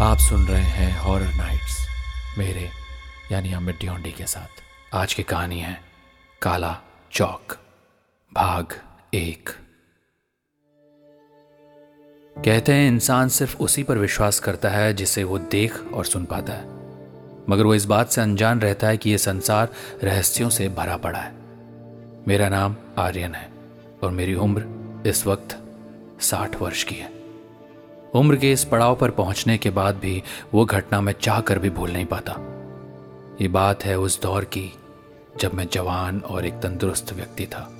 आप सुन रहे हैं हॉरर नाइट्स मेरे, यानी अमित ड्योंडी के साथ। आज की कहानी है काला चौक, भाग एक। कहते हैं इंसान सिर्फ़ उसी पर विश्वास करता है जिसे वो देख और सुन पाता है। मगर वो इस बात से अनजान रहता है कि यह संसार रहस्यों से भरा पड़ा है। मेरा नाम आर्यन है और मेरी उम्र इस वक्त साठ वर्ष की है। उम्र के इस पड़ाव पर पहुँचने के बाद भी वो घटना मैं चाह कर भी भूल नहीं पाता। ये बात है उस दौर की, जब मैं जवान और एक तंदुरुस्त व्यक्ति था।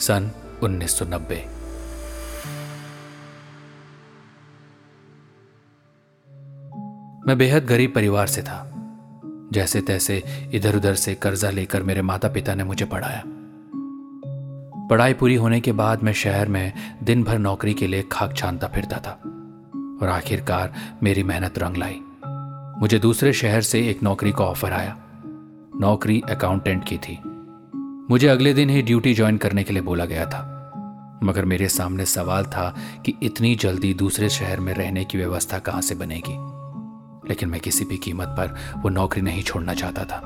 सन 1990 मैं बेहद गरीब परिवार से था। जैसे तैसे इधर उधर से कर्जा लेकर मेरे माता पिता ने मुझे पढ़ाया। पढ़ाई पूरी होने के बाद मैं शहर में दिन भर नौकरी के लिए खाक छानता फिरता था। और आखिरकार मेरी मेहनत रंग लाई। मुझे दूसरे शहर से एक नौकरी का ऑफ़र आया। नौकरी अकाउंटेंट की थी। मुझे अगले दिन ही ड्यूटी ज्वाइन करने के लिए बोला गया था। मगर मेरे सामने सवाल था कि इतनी जल्दी दूसरे शहर में रहने की व्यवस्था कहाँ से बनेगी? लेकिन मैं किसी भी कीमत पर वो नौकरी नहीं छोड़ना चाहता था।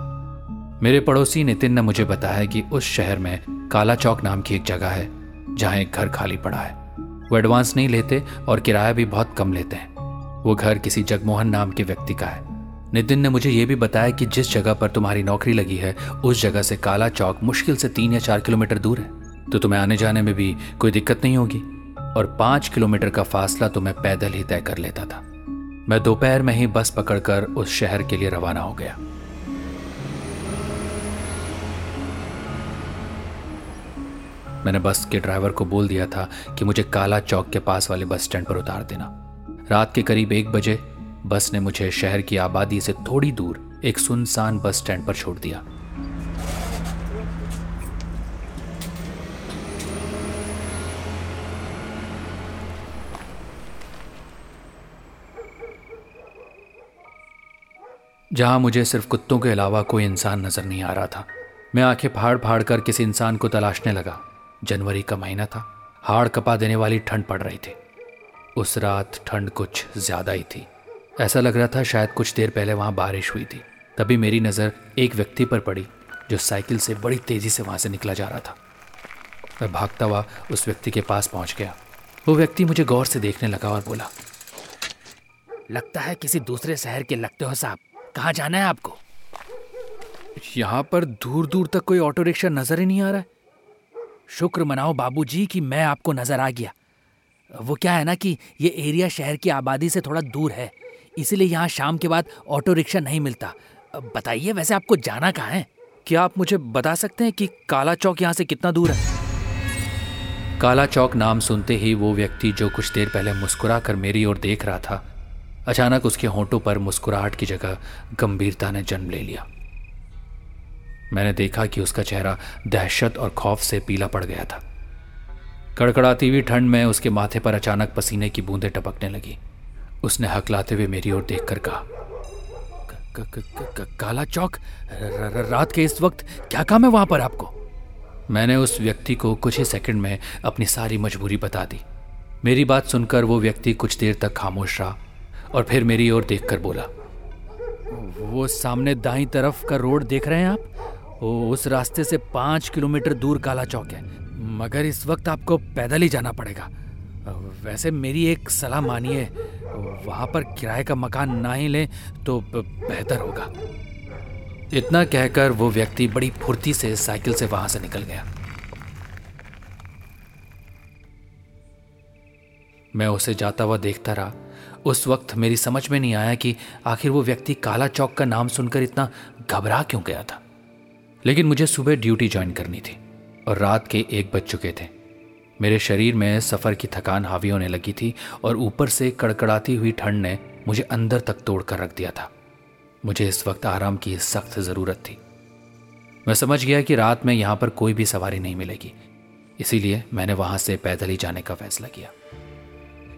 मेरे पड़ोसी नितिन ने मुझे बताया कि उस शहर में काला चौक नाम की एक जगह है, जहाँ एक घर खाली पड़ा है। वो एडवांस नहीं लेते और किराया भी बहुत कम लेते हैं। वो घर किसी जगमोहन नाम के व्यक्ति का है। नितिन ने मुझे यह भी बताया कि जिस जगह पर तुम्हारी नौकरी लगी है, उस जगह से काला चौक मुश्किल से तीन या चार किलोमीटर दूर है। तो तुम्हें आने जाने में भी कोई दिक्कत नहीं होगी। और पाँच किलोमीटर का फासला तो मैं पैदल ही तय कर लेता था। मैं दोपहर में ही बस पकड़कर उस शहर के लिए रवाना हो गया। मैंने बस के ड्राइवर को बोल दिया था कि मुझे काला चौक के पास वाले बस स्टैंड पर उतार देना। रात के करीब एक बजे बस ने मुझे शहर की आबादी से थोड़ी दूर एक सुनसान बस स्टैंड पर छोड़ दिया। जहाँ मुझे सिर्फ़ कुत्तों के अलावा कोई इंसान नज़र नहीं आ रहा था, मैं आँखें फाड़ फाड़ कर किसी इंसान को तलाशने लगा। जनवरी का महीना था। हाड़ कपा देने वाली ठंड पड़ रही थी। उस रात ठंड कुछ ज़्यादा ही थी। ऐसा लग रहा था शायद कुछ देर पहले वहाँ बारिश हुई थी। तभी मेरी नज़र एक व्यक्ति पर पड़ी, जो साइकिल से बड़ी तेज़ी से वहाँ से निकला जा रहा था। मैं भागता हुआ उस व्यक्ति के पास पहुँच गया। वो व्यक्ति मुझे गौर से देखने लगा और बोला, लगता है किसी दूसरे शहर के लगते हो साहब। कहाँ जाना है आपको? यहाँ पर दूर दूर तक कोई ऑटो रिक्शा नज़र ही नहीं आ रहा है। शुक्र मनाओ बाबूजी कि मैं आपको नज़र आ गया। वो क्या है ना कि ये एरिया शहर की आबादी से थोड़ा दूर है, इसीलिए यहाँ शाम के बाद ऑटो रिक्शा नहीं मिलता। बताइए वैसे आपको जाना कहाँ है? क्या आप मुझे बता सकते हैं कि काला चौक यहाँ से कितना दूर है? काला चौक नाम सुनते ही वो व्यक्ति जो कुछ देर पहले मुस्कुरा कर मेरी ओर देख रहा था, अचानक उसके होठों पर मुस्कुराहट की जगह गंभीरता ने जन्म ले लिया। मैंने देखा कि उसका चेहरा दहशत और खौफ से पीला पड़ गया था। कड़कड़ाती हुई ठंड में उसके माथे पर अचानक पसीने की बूंदें टपकने लगी। उसने हकलाते हुए मेरी ओर देखकर कहा काला चौक रात के इस वक्त क्या काम है वहाँ पर आपको? मैंने उस व्यक्ति को कुछ ही सेकंड में अपनी सारी मजबूरी बता दी। मेरी बात सुनकर वो व्यक्ति कुछ देर तक खामोश रहा और फिर मेरी ओर देखकर बोला, वो सामने दाई तरफ़ का रोड देख रहे हैं आप? उस रास्ते से पाँच किलोमीटर दूर काला चौक है। मगर इस वक्त आपको पैदल ही जाना पड़ेगा। वैसे मेरी एक सलाह मानिए, वहाँ पर किराए का मकान ना ही लें तो बेहतर होगा। इतना कहकर वो व्यक्ति बड़ी फुर्ती से साइकिल से वहाँ से निकल गया। मैं उसे जाता हुआ देखता रहा। उस वक्त मेरी समझ में नहीं आया कि आखिर वो व्यक्ति काला चौक का नाम सुनकर इतना घबरा क्यों गया था। लेकिन मुझे सुबह ड्यूटी ज्वाइन करनी थी और रात के एक बज चुके थे। मेरे शरीर में सफ़र की थकान हावी होने लगी थी और ऊपर से कड़कड़ाती हुई ठंड ने मुझे अंदर तक तोड़ कर रख दिया था। मुझे इस वक्त आराम की सख्त ज़रूरत थी। मैं समझ गया कि रात में यहाँ पर कोई भी सवारी नहीं मिलेगी, इसीलिए मैंने वहाँ से पैदल ही जाने का फैसला किया।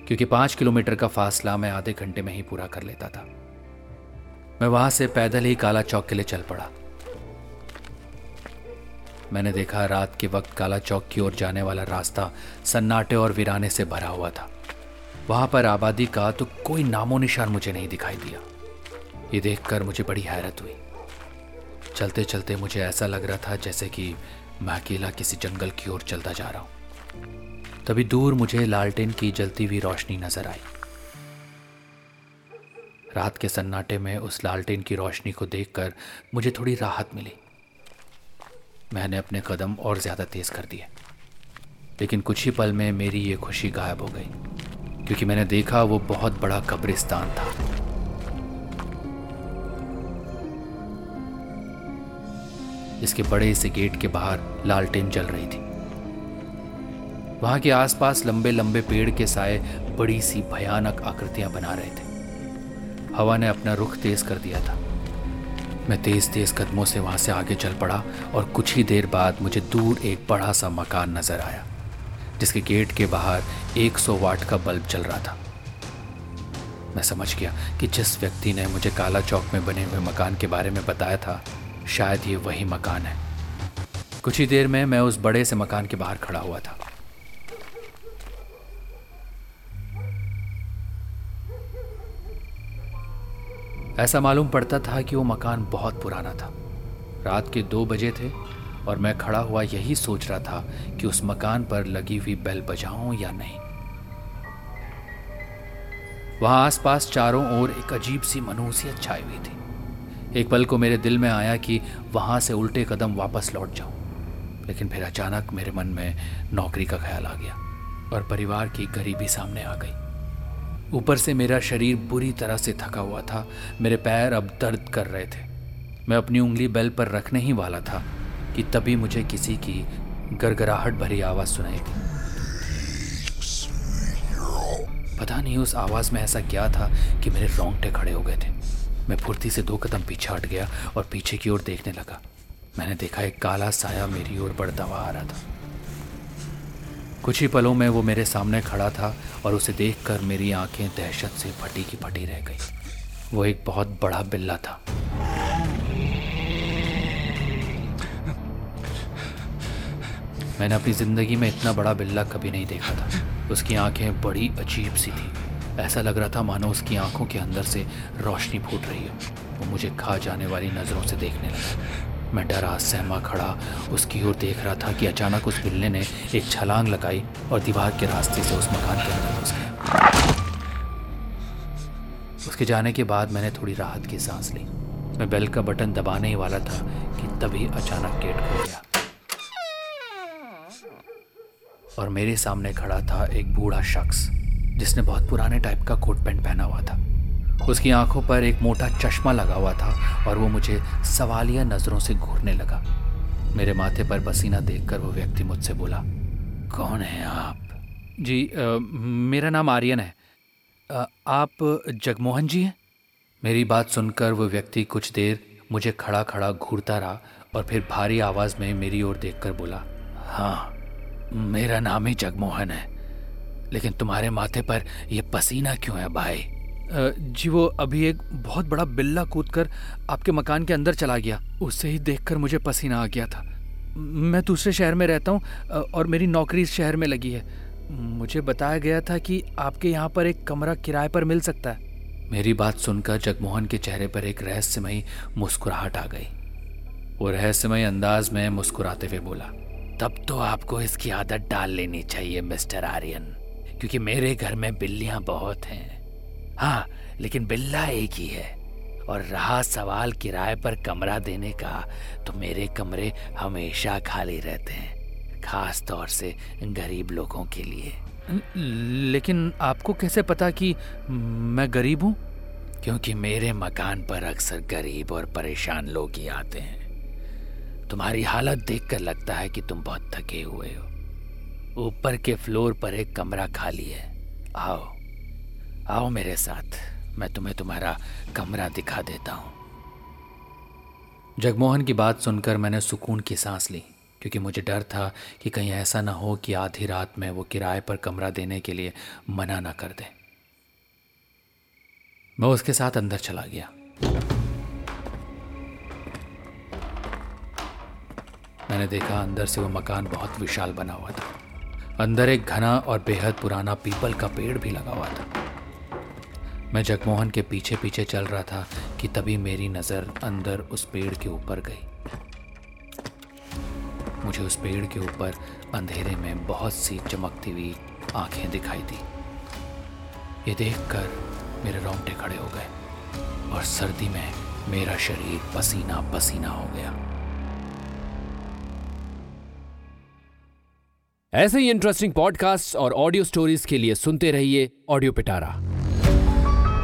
क्योंकि पाँच किलोमीटर का फासला मैं आधे घंटे में ही पूरा कर लेता था। मैं वहाँ से पैदल ही काला चौक के लिए चल पड़ा। मैंने देखा रात के वक्त काला चौक की ओर जाने वाला रास्ता सन्नाटे और वीराने से भरा हुआ था। वहाँ पर आबादी का तो कोई नामो निशान मुझे नहीं दिखाई दिया। ये देखकर मुझे बड़ी हैरत हुई। चलते चलते मुझे ऐसा लग रहा था जैसे कि मैं अकेला किसी जंगल की ओर चलता जा रहा हूँ। तभी दूर मुझे लालटेन की जलती हुई रोशनी नज़र आई। रात के सन्नाटे में उस लालटेन की रोशनी को देखकर मुझे थोड़ी राहत मिली। मैंने अपने कदम और ज़्यादा तेज कर दिए। लेकिन कुछ ही पल में मेरी ये खुशी गायब हो गई, क्योंकि मैंने देखा वो बहुत बड़ा कब्रिस्तान था। इसके बड़े से गेट के बाहर लालटेन जल रही थी। वहाँ के आसपास लंबे लंबे पेड़ के साए बड़ी सी भयानक आकृतियाँ बना रहे थे। हवा ने अपना रुख तेज कर दिया था। मैं तेज तेज कदमों से वहाँ से आगे चल पड़ा और कुछ ही देर बाद मुझे दूर एक बड़ा सा मकान नज़र आया, जिसके गेट के बाहर 100 वाट का बल्ब चल रहा था। मैं समझ गया कि जिस व्यक्ति ने मुझे काला चौक में बने हुए मकान के बारे में बताया था, शायद ये वही मकान है। कुछ ही देर में मैं उस बड़े से मकान के बाहर खड़ा हुआ था। ऐसा मालूम पड़ता था कि वो मकान बहुत पुराना था। रात के दो बजे थे और मैं खड़ा हुआ यही सोच रहा था कि उस मकान पर लगी हुई बेल बजाऊं या नहीं। वहाँ आसपास चारों ओर एक अजीब सी मनहूसियत छाई हुई थी। एक पल को मेरे दिल में आया कि वहाँ से उल्टे कदम वापस लौट जाऊँ, लेकिन फिर अचानक मेरे मन में नौकरी का ख्याल आ गया और परिवार की गरीबी सामने आ गई। ऊपर से मेरा शरीर बुरी तरह से थका हुआ था। मेरे पैर अब दर्द कर रहे थे। मैं अपनी उंगली बेल पर रखने ही वाला था कि तभी मुझे किसी की गड़गड़ाहट भरी आवाज़ सुनाई दी। पता नहीं उस आवाज़ में ऐसा क्या था कि मेरे रोंगटे खड़े हो गए थे। मैं फुर्ती से दो कदम पीछे हट गया और पीछे की ओर देखने लगा। मैंने देखा एक काला साया मेरी ओर बढ़ता हुआ आ रहा था। कुछ ही पलों में वो मेरे सामने खड़ा था और उसे देखकर मेरी आँखें दहशत से फटी की फटी रह गई। वो एक बहुत बड़ा बिल्ला था। मैंने अपनी ज़िंदगी में इतना बड़ा बिल्ला कभी नहीं देखा था। उसकी आँखें बड़ी अजीब सी थी। ऐसा लग रहा था मानो उसकी आँखों के अंदर से रोशनी फूट रही हो। वो मुझे खा जाने वाली नज़रों से देखने लगा। मैं डरा, सहमा खड़ा, उसकी ओर देख रहा था कि अचानक उस बिल्ले ने एक छलांग लगाई और दीवार के रास्ते से उस मकान के अंदर घुस गया। उसके जाने के बाद मैंने थोड़ी राहत की सांस ली। मैं बेल का बटन दबाने ही वाला था कि तभी अचानक गेट खुल गया। और मेरे सामने खड़ा था एक बूढ़ा शख्स, जिसने बहुत पुराने टाइप का कोट पैंट पहना हुआ था। उसकी आँखों पर एक मोटा चश्मा लगा हुआ था और वो मुझे सवालिया नज़रों से घूरने लगा। मेरे माथे पर पसीना देखकर वो व्यक्ति मुझसे बोला कौन है आप? जी आ, मेरा नाम आर्यन है। आ, आप जगमोहन जी हैं? मेरी बात सुनकर वो व्यक्ति कुछ देर मुझे खड़ा खड़ा घूरता रहा और फिर भारी आवाज़ में मेरी ओर देखकर बोला हाँ मेरा नाम ही जगमोहन है लेकिन तुम्हारे माथे पर यह पसीना क्यों है भाई? जी वो अभी एक बहुत बड़ा बिल्ला कूद कर आपके मकान के अंदर चला गया। उसे ही देखकर मुझे पसीना आ गया था। मैं दूसरे शहर में रहता हूँ और मेरी नौकरी इस शहर में लगी है। मुझे बताया गया था कि आपके यहाँ पर एक कमरा किराए पर मिल सकता है। मेरी बात सुनकर जगमोहन के चेहरे पर एक रहस्यमयी मुस्कुराहट आ गई। वो रहस्यमय अंदाज में मुस्कुराते हुए बोला, तब तो आपको इसकी आदत डाल लेनी चाहिए, मिस्टर आर्यन, क्योंकि मेरे घर में बिल्लियाँ बहुत हैं। हाँ लेकिन बिल्ला एक ही है। और रहा सवाल किराए पर कमरा देने का तो मेरे कमरे हमेशा खाली रहते हैं खास तौर से गरीब लोगों के लिए। लेकिन आपको कैसे पता कि मैं गरीब हूँ? क्योंकि मेरे मकान पर अक्सर गरीब और परेशान लोग ही आते हैं। तुम्हारी हालत देखकर लगता है कि तुम बहुत थके हुए हो। ऊपर के फ्लोर पर एक कमरा खाली है। आओ आओ मेरे साथ। मैं तुम्हें तुम्हारा कमरा दिखा देता हूँ। जगमोहन की बात सुनकर मैंने सुकून की सांस ली, क्योंकि मुझे डर था कि कहीं ऐसा ना हो कि आधी रात में वो किराए पर कमरा देने के लिए मना ना कर दे। मैं उसके साथ अंदर चला गया। मैंने देखा अंदर से वो मकान बहुत विशाल बना हुआ था। अंदर एक घना और बेहद पुराना पीपल का पेड़ भी लगा हुआ था। मैं जगमोहन के पीछे पीछे चल रहा था कि तभी मेरी नज़र अंदर उस पेड़ के ऊपर गई। मुझे उस पेड़ के ऊपर अंधेरे में बहुत सी चमकती हुई आँखें दिखाई दी। ये देखकर मेरे रोंगटे खड़े हो गए और सर्दी में मेरा शरीर पसीना पसीना हो गया। ऐसे ही इंटरेस्टिंग पॉडकास्ट और ऑडियो स्टोरीज के लिए सुनते रहिए ऑडियो पिटारा